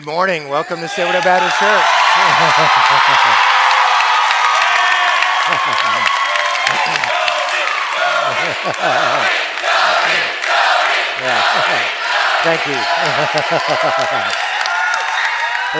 Good morning. Welcome to Silverdale Baptist Church. Thank you.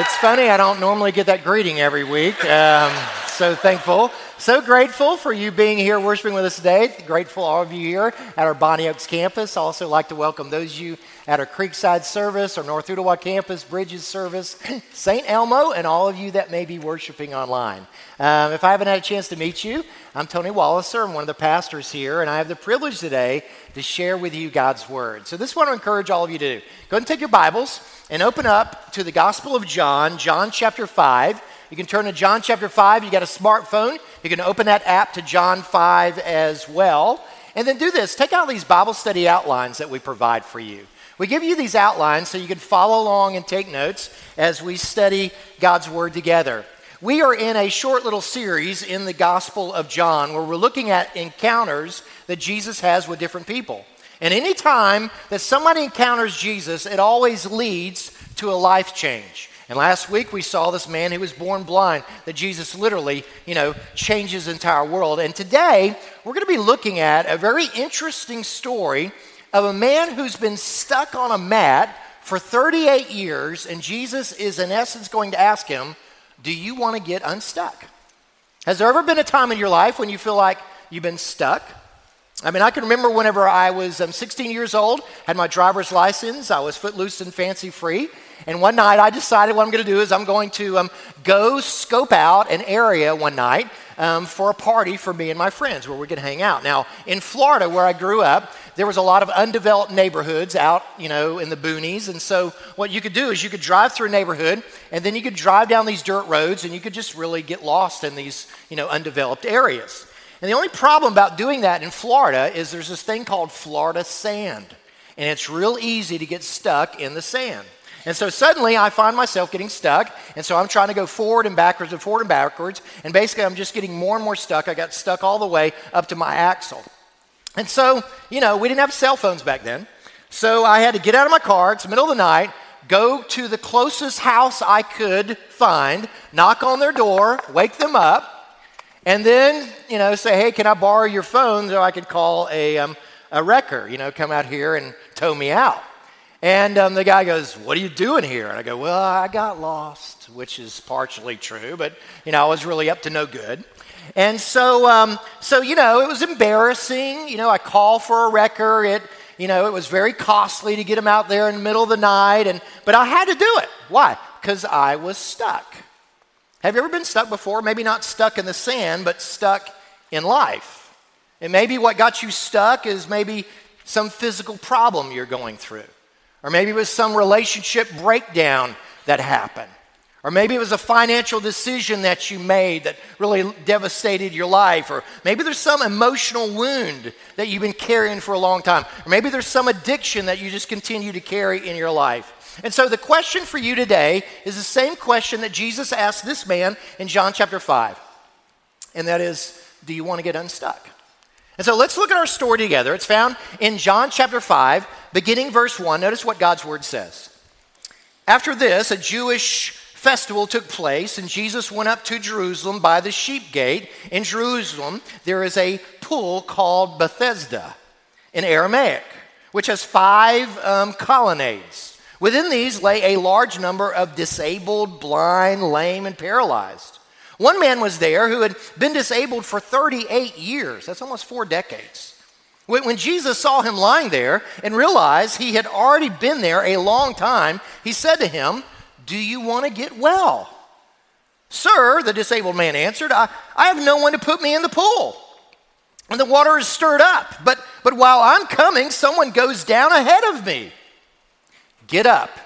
it's funny, I don't normally get that greeting every week. Um, so thankful. So grateful for you being here worshiping with us today. Grateful all of you here at our Bonny Oaks campus. Also like to welcome those of you at our Creekside service, our North Ottawa campus, Bridges service, St. Elmo, and all of you that may be worshiping online. Um, if I haven't had a chance to meet you, I'm Tony Walliser. I'm one of the pastors here, and I have the privilege today to share with you God's Word. So this is what I encourage all of you to do. Go ahead and take your Bibles and open up to the Gospel of John, John chapter 5. You can turn to John chapter 5. You got a smartphone. You can open that app to John 5 as well. And then do this take out these Bible study outlines that we provide for you. We give you these outlines so you can follow along and take notes as we study God's Word together. We are in a short little series in the Gospel of John where we're looking at encounters that Jesus has with different people. And any time that somebody encounters Jesus, it always leads to a life change. And last week we saw this man who was born blind, that Jesus literally, you know, changes the entire world. And today we're going to be looking at a very interesting story of a man who's been stuck on a mat for 38 years, and Jesus is in essence going to ask him, Do you want to get unstuck? Has there ever been a time in your life when you feel like you've been stuck? I mean, I can remember whenever I was um, 16 years old, had my driver's license, I was footloose and fancy free, and one night I decided what I'm going to do is I'm going to um, go scope out an area one night um, for a party for me and my friends where we could hang out. Now, in Florida, where I grew up, there was a lot of undeveloped neighborhoods out, you know, in the boonies. And so what you could do is you could drive through a neighborhood and then you could drive down these dirt roads and you could just really get lost in these, you know, undeveloped areas. And the only problem about doing that in Florida is there's this thing called Florida sand. And it's real easy to get stuck in the sand. And so suddenly I find myself getting stuck. And so I'm trying to go forward and backwards and forward and backwards. And basically I'm just getting more and more stuck. I got stuck all the way up to my axle. And so, you know, we didn't have cell phones back then. So I had to get out of my car. It's the middle of the night, go to the closest house I could find, knock on their door, wake them up, and then, you know, say, hey, can I borrow your phone so I could call a, um, a wrecker, you know, come out here and tow me out. And um, the guy goes, What are you doing here? And I go, Well, I got lost, which is partially true, but, you know, I was really up to no good. And so, um, so, you know, it was embarrassing. You know, I call for a wrecker. It, you know, it was very costly to get him out there in the middle of the night. And, but I had to do it. Why? Because I was stuck. Have you ever been stuck before? Maybe not stuck in the sand, but stuck in life. And maybe what got you stuck is maybe some physical problem you're going through. Or maybe it was some relationship breakdown that happened. Or maybe it was a financial decision that you made that really devastated your life. Or maybe there's some emotional wound that you've been carrying for a long time. Or maybe there's some addiction that you just continue to carry in your life. And so the question for you today is the same question that Jesus asked this man in John chapter 5. And that is, do you want to get unstuck? And so let's look at our story together. It's found in John chapter 5, beginning verse 1. Notice what God's word says. After this, a Jewish festival took place, and Jesus went up to Jerusalem by the sheep gate. In Jerusalem, there is a pool called Bethesda in Aramaic, which has five um, colonnades. Within these lay a large number of disabled, blind, lame, and paralyzed. One man was there who had been disabled for 38 years. That's almost four decades. When Jesus saw him lying there and realized he had already been there a long time, he said to him, Do you want to get well? Sir, the disabled man answered, I, I have no one to put me in the pool. And the water is stirred up, but, but while I'm coming, someone goes down ahead of me. Get up,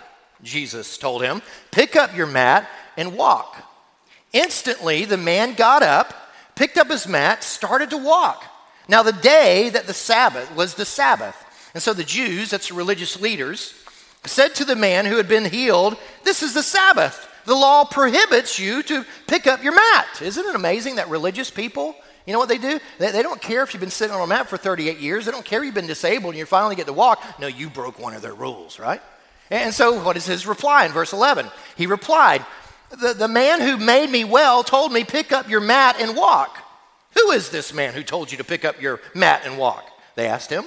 Jesus told him, pick up your mat and walk. Instantly, the man got up, picked up his mat, started to walk. Now, the day that the Sabbath was the Sabbath. And so the Jews, that's the religious leaders, said to the man who had been healed, This is the Sabbath. The law prohibits you to pick up your mat. Isn't it amazing that religious people, you know what they do? They, they don't care if you've been sitting on a mat for 38 years. They don't care you've been disabled and you finally get to walk. No, you broke one of their rules, right? And so, what is his reply in verse 11? He replied, the, the man who made me well told me, Pick up your mat and walk. Who is this man who told you to pick up your mat and walk? They asked him.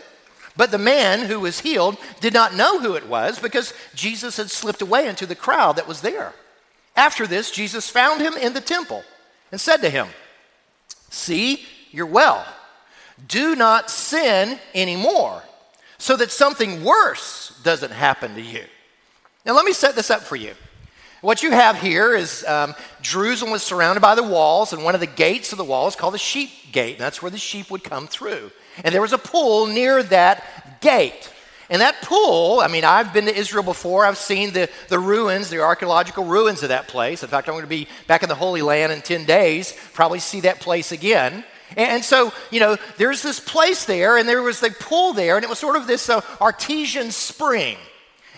But the man who was healed did not know who it was because Jesus had slipped away into the crowd that was there. After this, Jesus found him in the temple and said to him, See, you're well. Do not sin anymore so that something worse doesn't happen to you. Now, let me set this up for you. What you have here is um, Jerusalem was surrounded by the walls, and one of the gates of the wall is called the sheep gate, and that's where the sheep would come through. And there was a pool near that gate. And that pool, I mean, I've been to Israel before. I've seen the, the ruins, the archaeological ruins of that place. In fact, I'm going to be back in the Holy Land in 10 days, probably see that place again. And so, you know, there's this place there, and there was the pool there, and it was sort of this uh, artesian spring.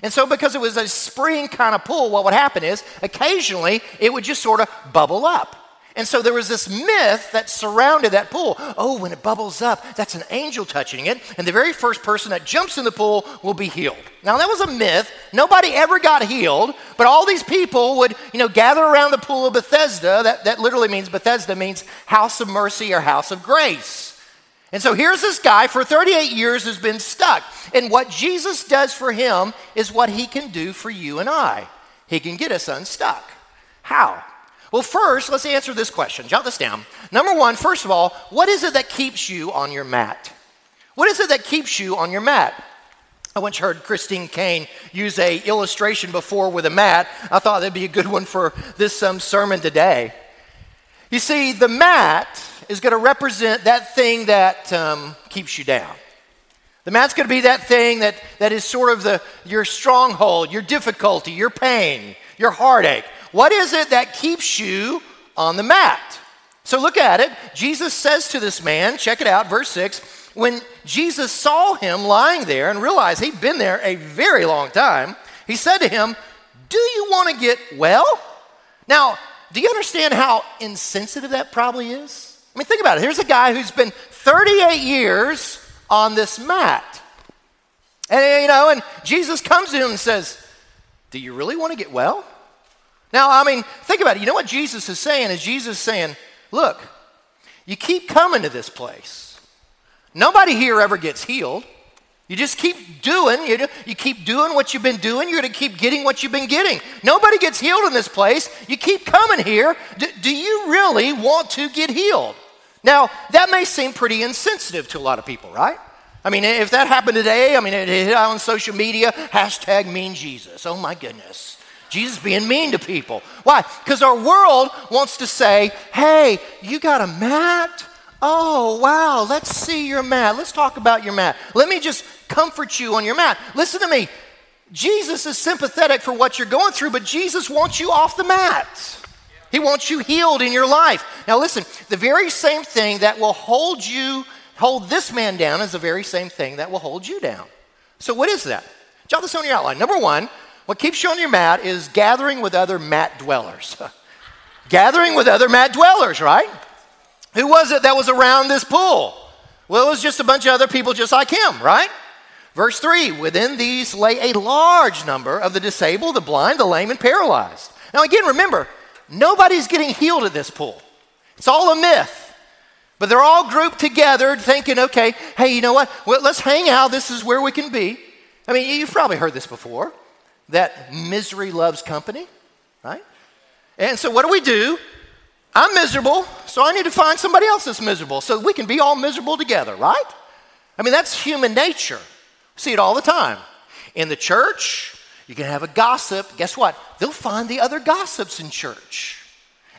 And so, because it was a spring kind of pool, what would happen is occasionally it would just sort of bubble up. And so there was this myth that surrounded that pool. Oh, when it bubbles up, that's an angel touching it, and the very first person that jumps in the pool will be healed. Now that was a myth. Nobody ever got healed, but all these people would, you know, gather around the pool of Bethesda. That, that literally means Bethesda means house of mercy or house of grace. And so here's this guy for 38 years has been stuck. And what Jesus does for him is what he can do for you and I. He can get us unstuck. How? Well, first, let's answer this question. Jot this down. Number one, first of all, what is it that keeps you on your mat? What is it that keeps you on your mat? I once heard Christine Caine use a illustration before with a mat. I thought that'd be a good one for this um, sermon today. You see, the mat is going to represent that thing that um, keeps you down. The mat's going to be that thing that, that is sort of the, your stronghold, your difficulty, your pain, your heartache. What is it that keeps you on the mat? So look at it. Jesus says to this man, check it out, verse 6. When Jesus saw him lying there and realized he'd been there a very long time, he said to him, Do you want to get well? Now, do you understand how insensitive that probably is? I mean, think about it. Here's a guy who's been 38 years on this mat. And, you know, and Jesus comes to him and says, Do you really want to get well? Now, I mean, think about it. You know what Jesus is saying? Is Jesus saying, Look, you keep coming to this place. Nobody here ever gets healed. You just keep doing, you, you keep doing what you've been doing, you're going to keep getting what you've been getting. Nobody gets healed in this place. You keep coming here. Do, do you really want to get healed? Now, that may seem pretty insensitive to a lot of people, right? I mean, if that happened today, I mean, it hit on social media, hashtag mean Jesus. Oh my goodness. Jesus being mean to people. Why? Because our world wants to say, hey, you got a mat? Oh, wow, let's see your mat. Let's talk about your mat. Let me just comfort you on your mat. Listen to me. Jesus is sympathetic for what you're going through, but Jesus wants you off the mat. He wants you healed in your life. Now, listen, the very same thing that will hold you, hold this man down, is the very same thing that will hold you down. So, what is that? Jot this on your outline. Number one, what keeps you on your mat is gathering with other mat dwellers. gathering with other mat dwellers, right? Who was it that was around this pool? Well, it was just a bunch of other people just like him, right? Verse 3 Within these lay a large number of the disabled, the blind, the lame, and paralyzed. Now, again, remember, nobody's getting healed at this pool. It's all a myth. But they're all grouped together thinking, okay, hey, you know what? Well, let's hang out. This is where we can be. I mean, you've probably heard this before that misery loves company, right? And so what do we do? I'm miserable, so I need to find somebody else that's miserable so we can be all miserable together, right? I mean, that's human nature. See it all the time. In the church, you can have a gossip. Guess what? They'll find the other gossips in church.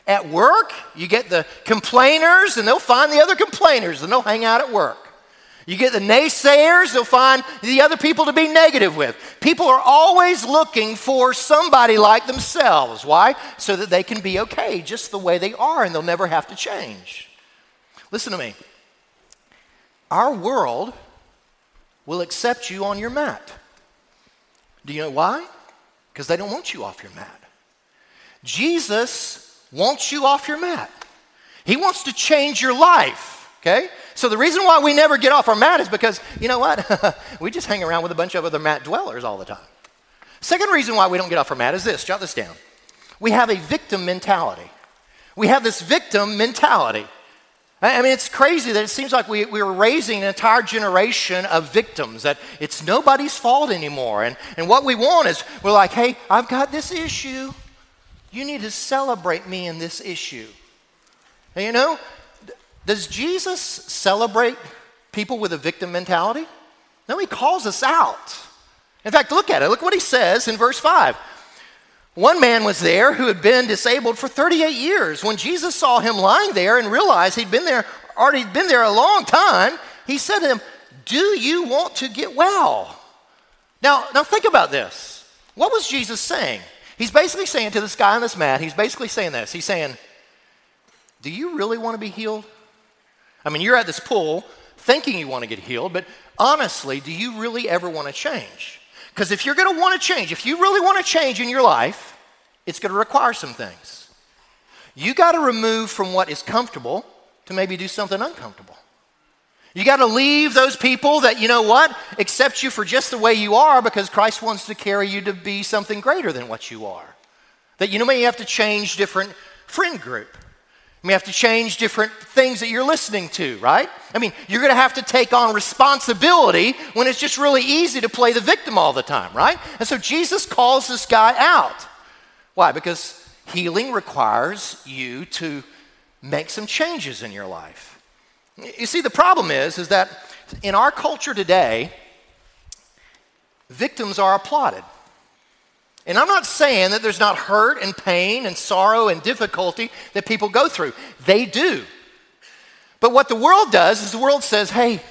At work, you get the complainers, and they'll find the other complainers, and they'll hang out at work. You get the naysayers, they'll find the other people to be negative with. People are always looking for somebody like themselves. Why? So that they can be okay just the way they are and they'll never have to change. Listen to me. Our world will accept you on your mat. Do you know why? Because they don't want you off your mat. Jesus wants you off your mat. He wants to change your life, okay? So the reason why we never get off our mat is because, you know what? we just hang around with a bunch of other mat dwellers all the time. Second reason why we don't get off our mat is this jot this down. We have a victim mentality. We have this victim mentality. I mean, it's crazy that it seems like we, we are raising an entire generation of victims, that it's nobody's fault anymore. And, and what we want is we're like, hey, I've got this issue. You need to celebrate me in this issue. And you know, does Jesus celebrate people with a victim mentality? No, he calls us out. In fact, look at it. Look what he says in verse 5. One man was there who had been disabled for 38 years. When Jesus saw him lying there and realized he'd been there, already been there a long time, he said to him, Do you want to get well? Now, now think about this. What was Jesus saying? He's basically saying to this guy on this mat, he's basically saying this. He's saying, Do you really want to be healed? I mean, you're at this pool thinking you want to get healed, but honestly, do you really ever want to change? Because if you're going to want to change, if you really want to change in your life, it's going to require some things. You got to remove from what is comfortable to maybe do something uncomfortable. You got to leave those people that, you know what, accept you for just the way you are because Christ wants to carry you to be something greater than what you are. That, you know, maybe you have to change different friend group. You may have to change different things that you're listening to, right? I mean, you're going to have to take on responsibility when it's just really easy to play the victim all the time, right? And so Jesus calls this guy out. Why? Because healing requires you to make some changes in your life. You see, the problem is, is that in our culture today, victims are applauded. And I'm not saying that there's not hurt and pain and sorrow and difficulty that people go through. They do. But what the world does is the world says, hey,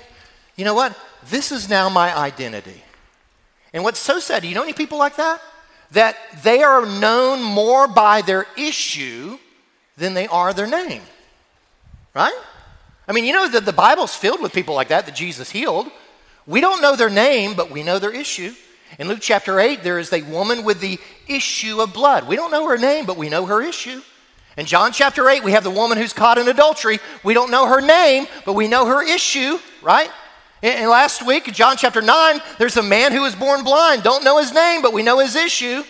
you know what? This is now my identity. And what's so sad, do you know any people like that? That they are known more by their issue than they are their name. Right? I mean, you know that the Bible's filled with people like that that Jesus healed. We don't know their name, but we know their issue. In Luke chapter 8, there is a woman with the issue of blood. We don't know her name, but we know her issue. In John chapter 8, we have the woman who's caught in adultery. We don't know her name, but we know her issue, right? And last week, in John chapter 9, there's a man who was born blind. Don't know his name, but we know his issue.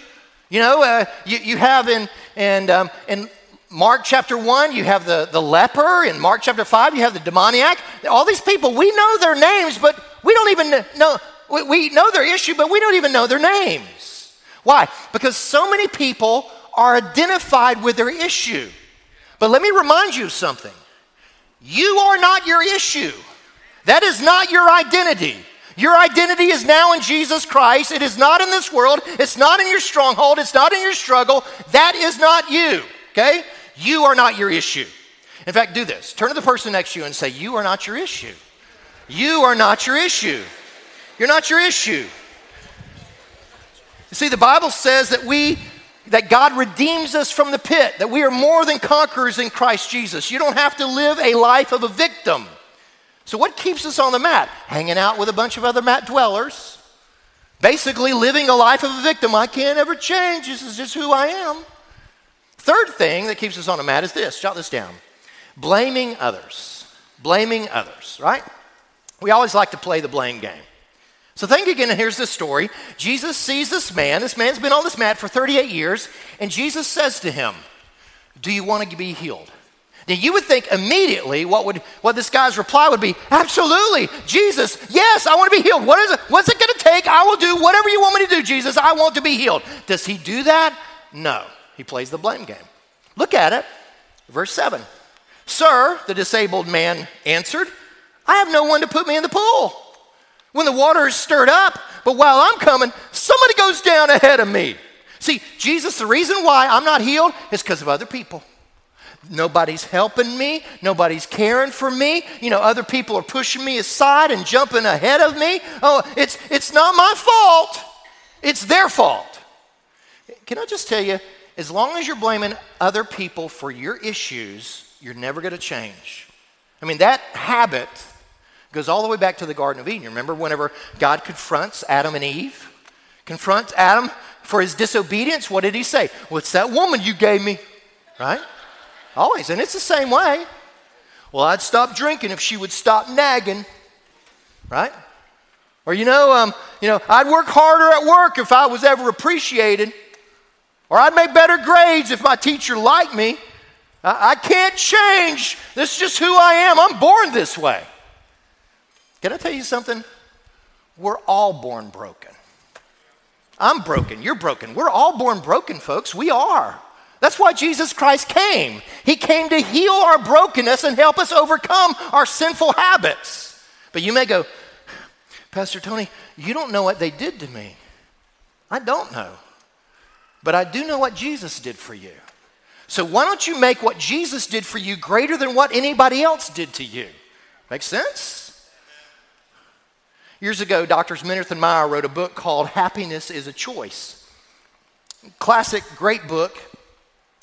You know, uh, you, you have in, in, um, in Mark chapter 1, you have the, the leper. In Mark chapter 5, you have the demoniac. All these people, we know their names, but we don't even know, we, we know their issue, but we don't even know their names. Why? Because so many people are identified with their issue. But let me remind you of something you are not your issue, that is not your identity. Your identity is now in Jesus Christ. It is not in this world. It's not in your stronghold. It's not in your struggle. That is not you, okay? You are not your issue. In fact, do this turn to the person next to you and say, You are not your issue. You are not your issue. You're not your issue. You see, the Bible says that we that God redeems us from the pit, that we are more than conquerors in Christ Jesus. You don't have to live a life of a victim. So, what keeps us on the mat? Hanging out with a bunch of other mat dwellers, basically living a life of a victim. I can't ever change. This is just who I am. Third thing that keeps us on the mat is this jot this down blaming others. Blaming others, right? We always like to play the blame game. So think again, and here's this story. Jesus sees this man. This man's been on this mat for 38 years, and Jesus says to him, Do you want to be healed? Now you would think immediately what would what this guy's reply would be, absolutely, Jesus, yes, I want to be healed. What is it? What's it to take? I will do whatever you want me to do, Jesus. I want to be healed. Does he do that? No. He plays the blame game. Look at it. Verse 7. Sir, the disabled man answered, I have no one to put me in the pool when the water is stirred up, but while I'm coming, somebody goes down ahead of me. See, Jesus, the reason why I'm not healed is because of other people. Nobody's helping me. Nobody's caring for me. You know, other people are pushing me aside and jumping ahead of me. Oh, it's, it's not my fault. It's their fault. Can I just tell you, as long as you're blaming other people for your issues, you're never going to change. I mean, that habit goes all the way back to the Garden of Eden. Remember whenever God confronts Adam and Eve? Confronts Adam for his disobedience? What did he say? What's that woman you gave me? Right? Always. And it's the same way. Well, I'd stop drinking if she would stop nagging. Right? Or, you know, um, you know, I'd work harder at work if I was ever appreciated. Or I'd make better grades if my teacher liked me. I, I can't change. This is just who I am. I'm born this way. Can I tell you something? We're all born broken. I'm broken. You're broken. We're all born broken, folks. We are. That's why Jesus Christ came. He came to heal our brokenness and help us overcome our sinful habits. But you may go, Pastor Tony, you don't know what they did to me. I don't know. But I do know what Jesus did for you. So why don't you make what Jesus did for you greater than what anybody else did to you? Make sense? Years ago, Doctors Minirth and Meier wrote a book called Happiness is a Choice. Classic, great book.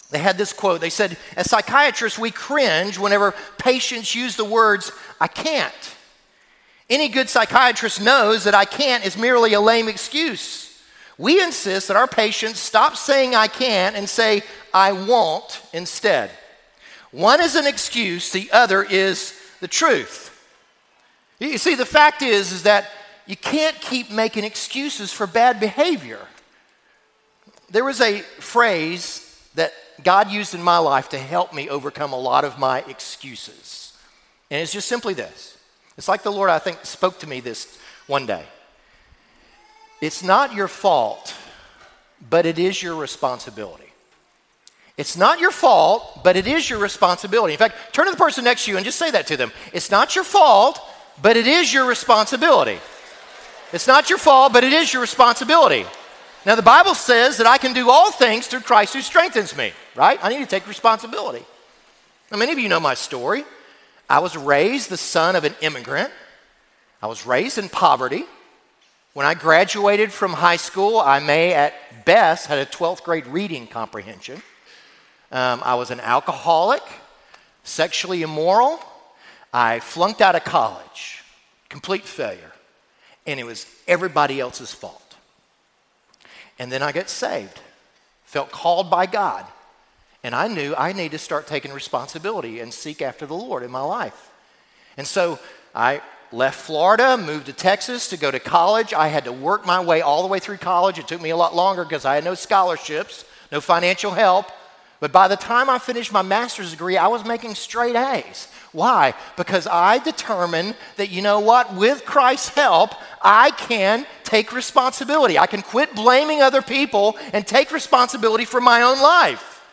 They had this quote. They said, As psychiatrists, we cringe whenever patients use the words, I can't. Any good psychiatrist knows that I can't is merely a lame excuse. We insist that our patients stop saying I can't and say I won't instead. One is an excuse, the other is the truth. You see, the fact is, is that you can't keep making excuses for bad behavior. There was a phrase that God used in my life to help me overcome a lot of my excuses. And it's just simply this. It's like the Lord, I think, spoke to me this one day. It's not your fault, but it is your responsibility. It's not your fault, but it is your responsibility. In fact, turn to the person next to you and just say that to them. It's not your fault, but it is your responsibility. It's not your fault, but it is your responsibility. Now, the Bible says that I can do all things through Christ who strengthens me, right? I need to take responsibility. Now, many of you know my story. I was raised the son of an immigrant, I was raised in poverty. When I graduated from high school, I may at best had a 12th grade reading comprehension. Um, I was an alcoholic, sexually immoral, I flunked out of college, complete failure, and it was everybody else's fault. And then I got saved, felt called by God, and I knew I needed to start taking responsibility and seek after the Lord in my life. And so I left Florida, moved to Texas to go to college. I had to work my way all the way through college. It took me a lot longer because I had no scholarships, no financial help. But by the time I finished my master's degree, I was making straight A's. Why? Because I determine that, you know what, with Christ's help, I can take responsibility. I can quit blaming other people and take responsibility for my own life.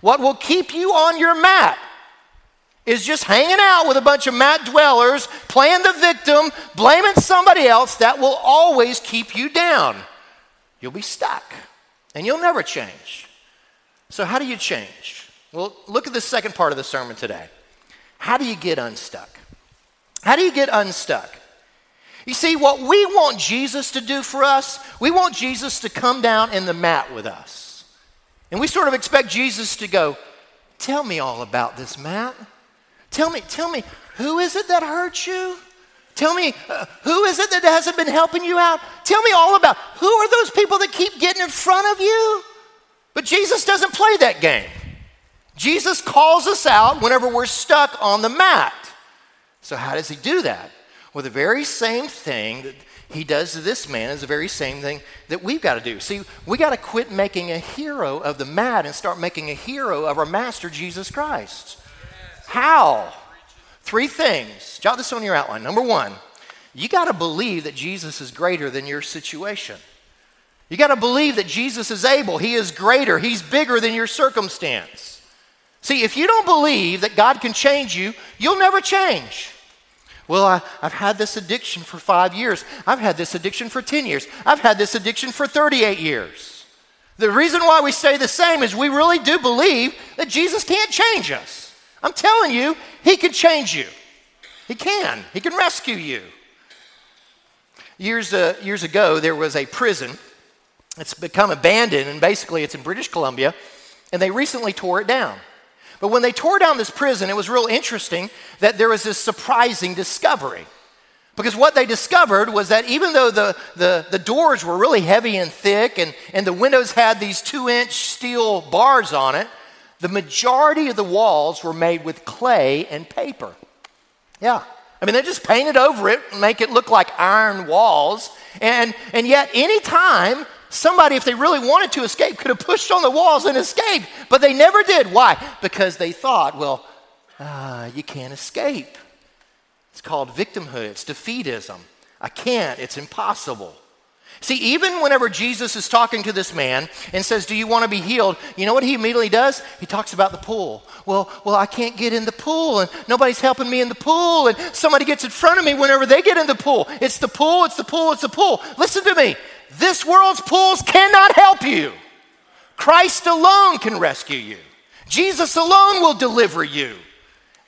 What will keep you on your mat is just hanging out with a bunch of mat dwellers, playing the victim, blaming somebody else. That will always keep you down. You'll be stuck and you'll never change. So, how do you change? Well, look at the second part of the sermon today. How do you get unstuck? How do you get unstuck? You see, what we want Jesus to do for us, we want Jesus to come down in the mat with us. And we sort of expect Jesus to go, Tell me all about this, Matt. Tell me, tell me, who is it that hurt you? Tell me, uh, who is it that hasn't been helping you out? Tell me all about who are those people that keep getting in front of you? But Jesus doesn't play that game. Jesus calls us out whenever we're stuck on the mat. So, how does he do that? Well, the very same thing that he does to this man is the very same thing that we've got to do. See, we got to quit making a hero of the mat and start making a hero of our master, Jesus Christ. How? Three things. Jot this on your outline. Number one, you got to believe that Jesus is greater than your situation. You got to believe that Jesus is able. He is greater. He's bigger than your circumstance. See, if you don't believe that God can change you, you'll never change. Well, I, have had this addiction for five years. I've had this addiction for 10 years. I've had this addiction for 38 years. The reason why we say the same is we really do believe that Jesus can't change us. I'm telling you, He can change you. He can. He can rescue you. Years, uh, years ago, there was a prison. It's become abandoned, and basically it's in British Columbia, and they recently tore it down. But when they tore down this prison, it was real interesting that there was this surprising discovery. Because what they discovered was that even though the, the, the doors were really heavy and thick and, and the windows had these two inch steel bars on it, the majority of the walls were made with clay and paper. Yeah. I mean, they just painted over it and make it look like iron walls. And, and yet, anytime somebody, if they really wanted to escape, could have pushed on the walls and escaped, but they never did. Why? Because they thought, well, uh, you can't escape. It's called victimhood, it's defeatism. I can't, it's impossible. See, even whenever Jesus is talking to this man and says, Do you want to be healed? You know what he immediately does? He talks about the pool. Well, well, I can't get in the pool, and nobody's helping me in the pool, and somebody gets in front of me whenever they get in the pool. It's the pool, it's the pool, it's the pool. Listen to me. This world's pools cannot help you. Christ alone can rescue you. Jesus alone will deliver you.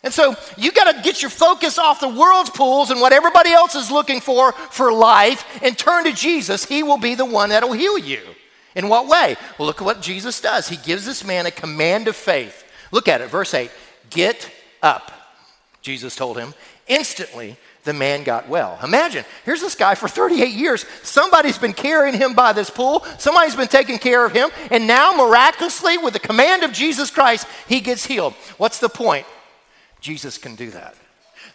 And so you got to get your focus off the world's pools and what everybody else is looking for for life and turn to Jesus. He will be the one that will heal you. In what way? Well, look at what Jesus does. He gives this man a command of faith. Look at it, verse 8 Get up, Jesus told him. Instantly, the man got well. Imagine, here's this guy for 38 years. Somebody's been carrying him by this pool, somebody's been taking care of him, and now miraculously, with the command of Jesus Christ, he gets healed. What's the point? Jesus can do that.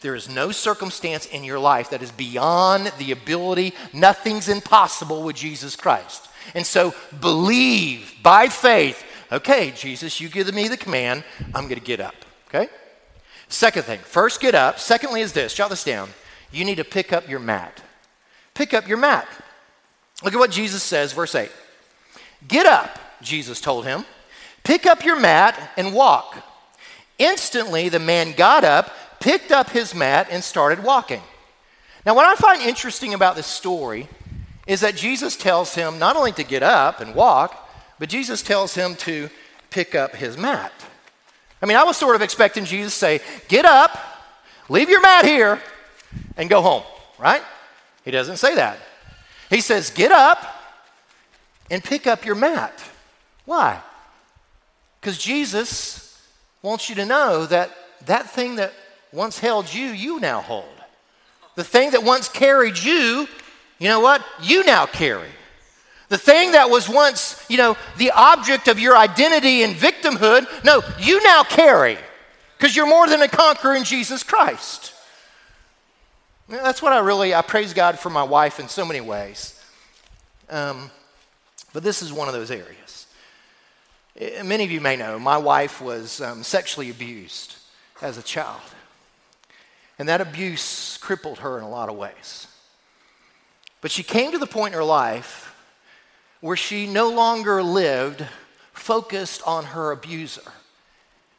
There is no circumstance in your life that is beyond the ability, nothing's impossible with Jesus Christ. And so believe by faith, okay, Jesus, you give me the command, I'm going to get up, okay? Second thing, first get up. Secondly, is this jot this down. You need to pick up your mat. Pick up your mat. Look at what Jesus says, verse 8. Get up, Jesus told him. Pick up your mat and walk. Instantly, the man got up, picked up his mat, and started walking. Now, what I find interesting about this story is that Jesus tells him not only to get up and walk, but Jesus tells him to pick up his mat. I mean, I was sort of expecting Jesus to say, Get up, leave your mat here, and go home, right? He doesn't say that. He says, Get up and pick up your mat. Why? Because Jesus wants you to know that that thing that once held you, you now hold. The thing that once carried you, you know what? You now carry. The thing that was once, you know, the object of your identity and victimhood, no, you now carry because you're more than a conqueror in Jesus Christ. That's what I really, I praise God for my wife in so many ways. Um, but this is one of those areas. Eh, many of you may know my wife was um, sexually abused as a child. And that abuse crippled her in a lot of ways. But she came to the point in her life where she no longer lived focused on her abuser.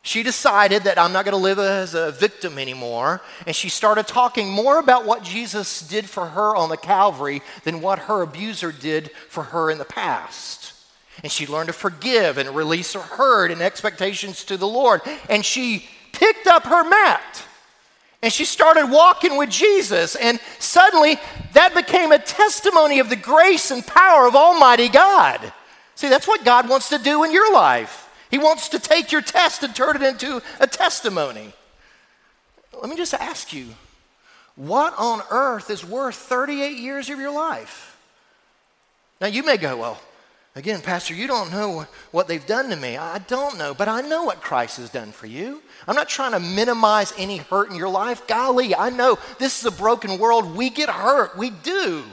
She decided that I'm not going to live as a victim anymore, and she started talking more about what Jesus did for her on the Calvary than what her abuser did for her in the past. And she learned to forgive and release her hurt and expectations to the Lord. And she picked up her mat and she started walking with Jesus. And suddenly that became a testimony of the grace and power of Almighty God. See, that's what God wants to do in your life. He wants to take your test and turn it into a testimony. Let me just ask you what on earth is worth 38 years of your life? Now, you may go, well, Again, Pastor, you don't know what they've done to me. I don't know, but I know what Christ has done for you. I'm not trying to minimize any hurt in your life. Golly, I know this is a broken world. We get hurt, we do.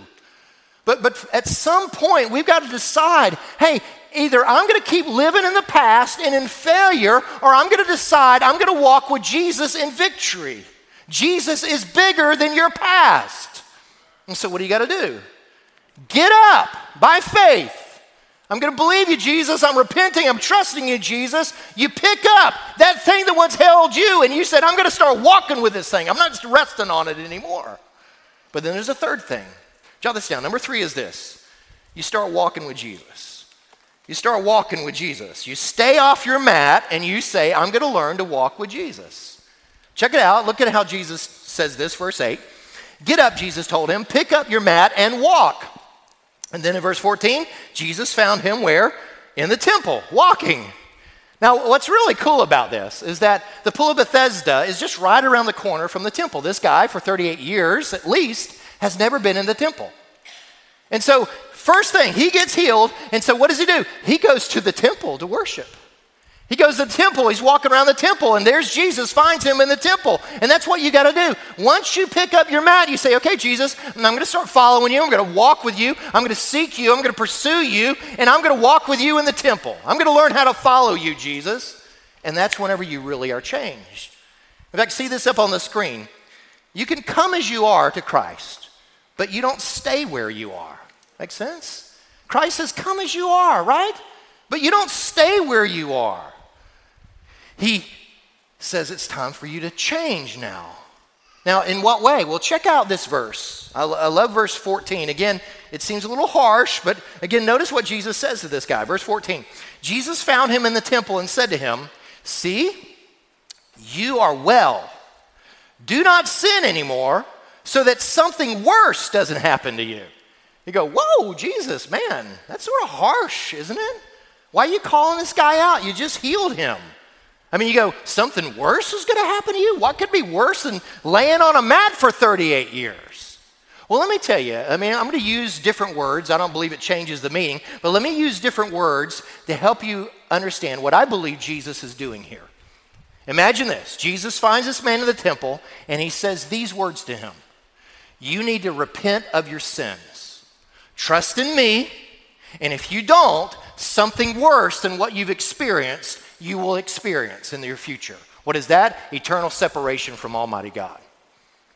But, but at some point, we've got to decide hey, either I'm going to keep living in the past and in failure, or I'm going to decide I'm going to walk with Jesus in victory. Jesus is bigger than your past. And so, what do you got to do? Get up by faith. I'm going to believe you, Jesus. I'm repenting. I'm trusting you, Jesus. You pick up that thing that once held you, and you said, I'm going to start walking with this thing. I'm not just resting on it anymore. But then there's a third thing. Jot this down. Number three is this you start walking with Jesus. You start walking with Jesus. You stay off your mat and you say, I'm going to learn to walk with Jesus. Check it out. Look at how Jesus says this, verse 8. Get up, Jesus told him, pick up your mat and walk. And then in verse 14, Jesus found him where? In the temple, walking. Now, what's really cool about this is that the Pool of Bethesda is just right around the corner from the temple. This guy, for 38 years at least, has never been in the temple. And so, first thing, he gets healed. And so, what does he do? He goes to the temple to worship. He goes to the temple, he's walking around the temple, and there's Jesus, finds him in the temple. And that's what you got to do. Once you pick up your mat, you say, Okay, Jesus, I'm going to start following you. I'm going to walk with you. I'm going to seek you. I'm going to pursue you. And I'm going to walk with you in the temple. I'm going to learn how to follow you, Jesus. And that's whenever you really are changed. In fact, see this up on the screen. You can come as you are to Christ, but you don't stay where you are. Make sense? Christ says, Come as you are, right? But you don't stay where you are. He says it's time for you to change now. Now, in what way? Well, check out this verse. I, I, love verse 14. Again, it seems a little harsh, but again, notice what Jesus says to this guy. Verse 14 Jesus found him in the temple and said to him, See, you are well. Do not sin anymore so that something worse doesn't happen to you. You go, Whoa, Jesus, man, that's sort of harsh, isn't it? Why are you calling this guy out? You just healed him. I mean, you go, something worse is going to happen to you? What could be worse than laying on a mat for 38 years? Well, let me tell you, I mean, I'm going to use different words. I don't believe it changes the meaning, but let me use different words to help you understand what I believe Jesus is doing here. Imagine this Jesus finds this man in the temple, and he says these words to him You need to repent of your sins, trust in me, and if you don't, something worse than what you've experienced you will experience in your future. What is that? Eternal separation from Almighty God.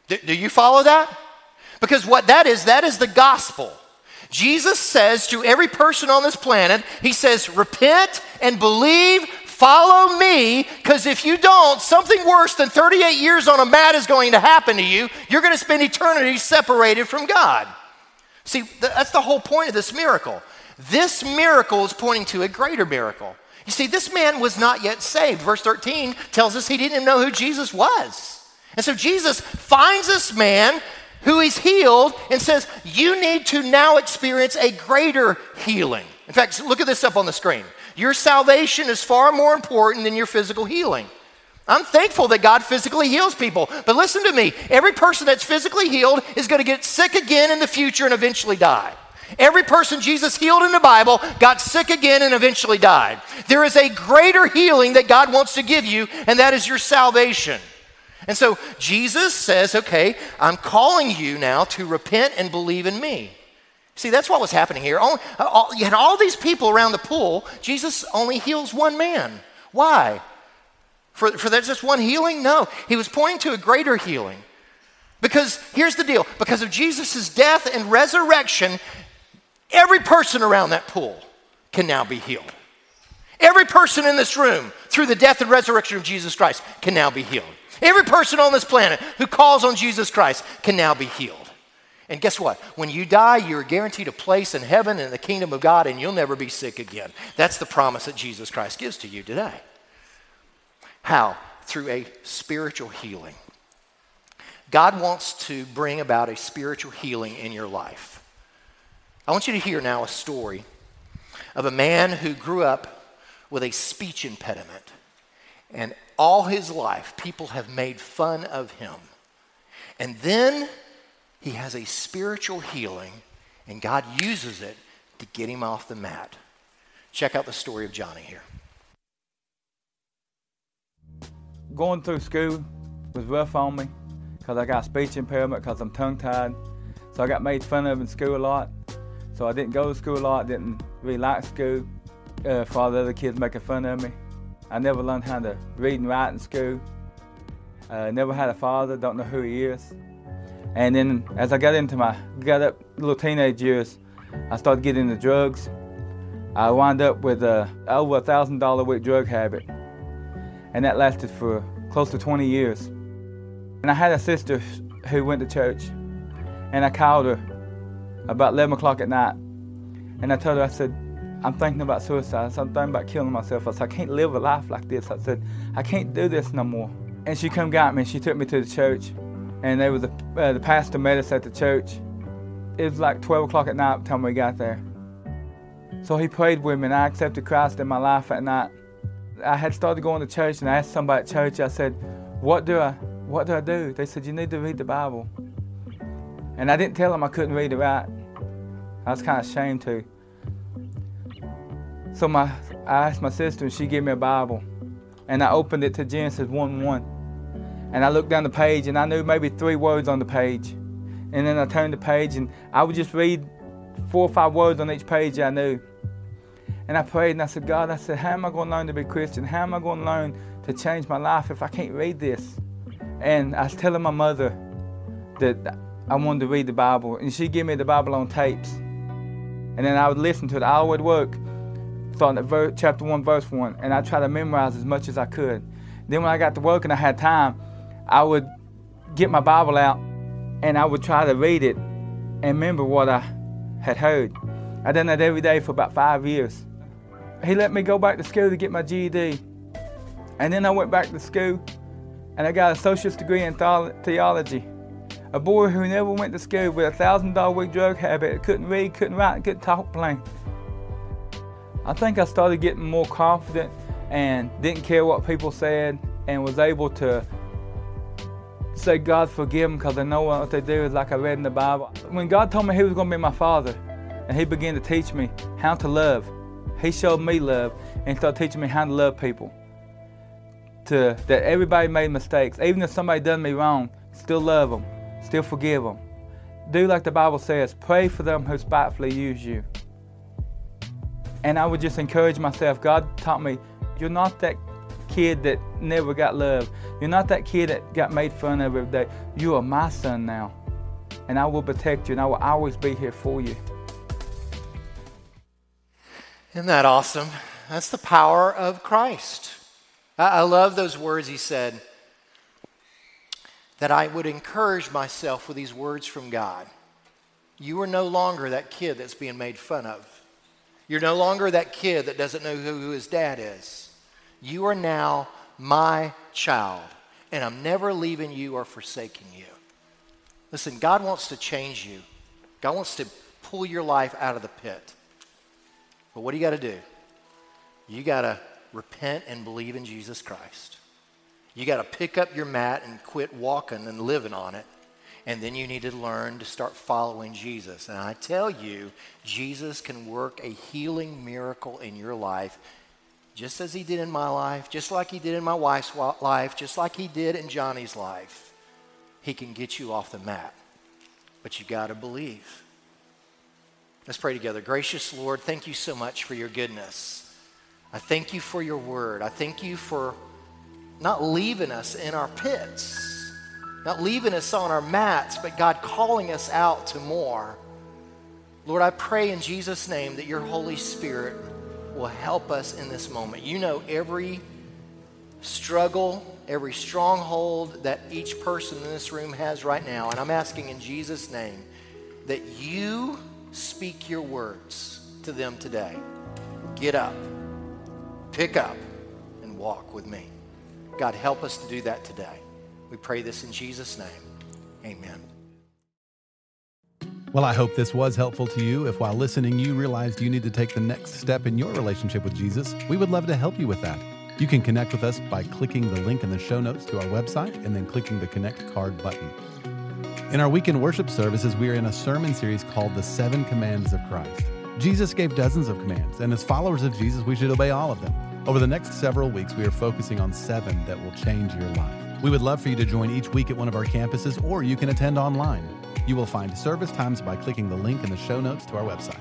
Do, do you follow that? Because what that is, that is the gospel. Jesus says to every person on this planet, He says, repent and believe, follow me, because if you don't, something worse than 38 years on a mat is going to happen to you. You're going to spend eternity separated from God. See, that's the whole point of this miracle. This miracle is pointing to a greater miracle. You see, this man was not yet saved. Verse 13 tells us he didn't even know who Jesus was. And so Jesus finds this man who he's healed and says, You need to now experience a greater healing. In fact, look at this up on the screen. Your salvation is far more important than your physical healing. I'm thankful that God physically heals people. But listen to me every person that's physically healed is going to get sick again in the future and eventually die. Every person Jesus healed in the Bible got sick again and eventually died. There is a greater healing that God wants to give you, and that is your salvation. And so Jesus says, Okay, I'm calling you now to repent and believe in me. See, that's what was happening here. All, all, you had all these people around the pool. Jesus only heals one man. Why? For, for there's just one healing? No. He was pointing to a greater healing. Because here's the deal because of Jesus' death and resurrection, Every person around that pool can now be healed. Every person in this room, through the death and resurrection of Jesus Christ, can now be healed. Every person on this planet who calls on Jesus Christ can now be healed. And guess what? When you die, you're guaranteed a place in heaven in the kingdom of God, and you'll never be sick again. That's the promise that Jesus Christ gives to you today. How? Through a spiritual healing. God wants to bring about a spiritual healing in your life. I want you to hear now a story of a man who grew up with a speech impediment. And all his life, people have made fun of him. And then he has a spiritual healing, and God uses it to get him off the mat. Check out the story of Johnny here. Going through school was rough on me because I got speech impairment because I'm tongue tied. So I got made fun of in school a lot. So I didn't go to school a lot, didn't really like school. uh, for the other kids making fun of me. I never learned how to read and write in school. Uh, never had a father, don't know who he is. And then as I got into my got up little teenage years, I started getting into drugs. I wound up with a over a thousand dollar a week drug habit, and that lasted for close to 20 years. And I had a sister who went to church, and I called her about 11 o'clock at night, and I told her I said, I'm thinking about suicide. I'm thinking about killing myself. I said, I can't live a life like this. I said, I can't do this no more. And she come got me. She took me to the church, and there was a, uh, the pastor met us at the church. It was like 12 o'clock at night the time we got there. So he prayed with me, and I accepted Christ in my life at night. I had started going to church, and I asked somebody at church. I said, "What do I, what do I do?" They said, "You need to read the Bible." And I didn't tell them I couldn't read it right. I was kind of ashamed to. So my, I asked my sister, and she gave me a Bible, and I opened it to Genesis 1 1. and I looked down the page, and I knew maybe three words on the page, and then I turned the page, and I would just read four or five words on each page I knew. And I prayed, and I said, God, I said, how am I going to learn to be Christian? How am I going to learn to change my life if I can't read this? And I was telling my mother that I wanted to read the Bible, and she gave me the Bible on tapes. And then I would listen to it. I would work starting at verse, chapter 1, verse 1, and I try to memorize as much as I could. Then when I got to work and I had time, I would get my Bible out and I would try to read it and remember what I had heard. I done that every day for about five years. He let me go back to school to get my GED. And then I went back to school and I got an associate's degree in theology. A boy who never went to school with a thousand dollar week drug habit, couldn't read, couldn't write, couldn't talk plain. I think I started getting more confident and didn't care what people said and was able to say, God, forgive them because I know what they do is like I read in the Bible. When God told me He was going to be my Father and He began to teach me how to love, He showed me love and started teaching me how to love people. To, that everybody made mistakes. Even if somebody done me wrong, still love them, still forgive them. Do like the Bible says, pray for them who spitefully use you. And I would just encourage myself. God taught me, you're not that kid that never got love. You're not that kid that got made fun of every day. You are my son now. And I will protect you and I will always be here for you. Isn't that awesome? That's the power of Christ. I, love those words he said that I would encourage myself with these words from God. You are no longer that kid that's being made fun of. You're no longer that kid that doesn't know who his dad is. You are now my child, and I'm never leaving you or forsaking you. Listen, God wants to change you. God wants to pull your life out of the pit. But what do you got to do? You got to repent and believe in Jesus Christ. You got to pick up your mat and quit walking and living on it and then you need to learn to start following Jesus. And I tell you, Jesus can work a healing miracle in your life just as he did in my life, just like he did in my wife's life, just like he did in Johnny's life. He can get you off the mat. But you got to believe. Let's pray together. Gracious Lord, thank you so much for your goodness. I thank you for your word. I thank you for not leaving us in our pits not leaving us on our mats, but God calling us out to more. Lord, I pray in Jesus' name that your Holy Spirit will help us in this moment. You know every struggle, every stronghold that each person in this room has right now. And I'm asking in Jesus' name that you speak your words to them today. Get up, pick up, and walk with me. God, help us to do that today. We pray this in Jesus' name. Amen. Well, I hope this was helpful to you. If while listening you realized you need to take the next step in your relationship with Jesus, we would love to help you with that. You can connect with us by clicking the link in the show notes to our website and then clicking the Connect card button. In our weekend worship services, we are in a sermon series called The Seven Commands of Christ. Jesus gave dozens of commands, and as followers of Jesus, we should obey all of them. Over the next several weeks, we are focusing on seven that will change your life. We would love for you to join each week at one of our campuses, or you can attend online. You will find service times by clicking the link in the show notes to our website.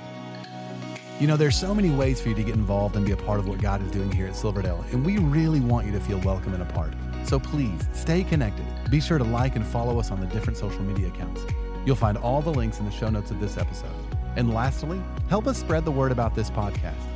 You know, there's so many ways for you to get involved and be a part of what God is doing here at Silverdale, and we really want you to feel welcome and a part. So please stay connected. Be sure to like and follow us on the different social media accounts. You'll find all the links in the show notes of this episode. And lastly, help us spread the word about this podcast.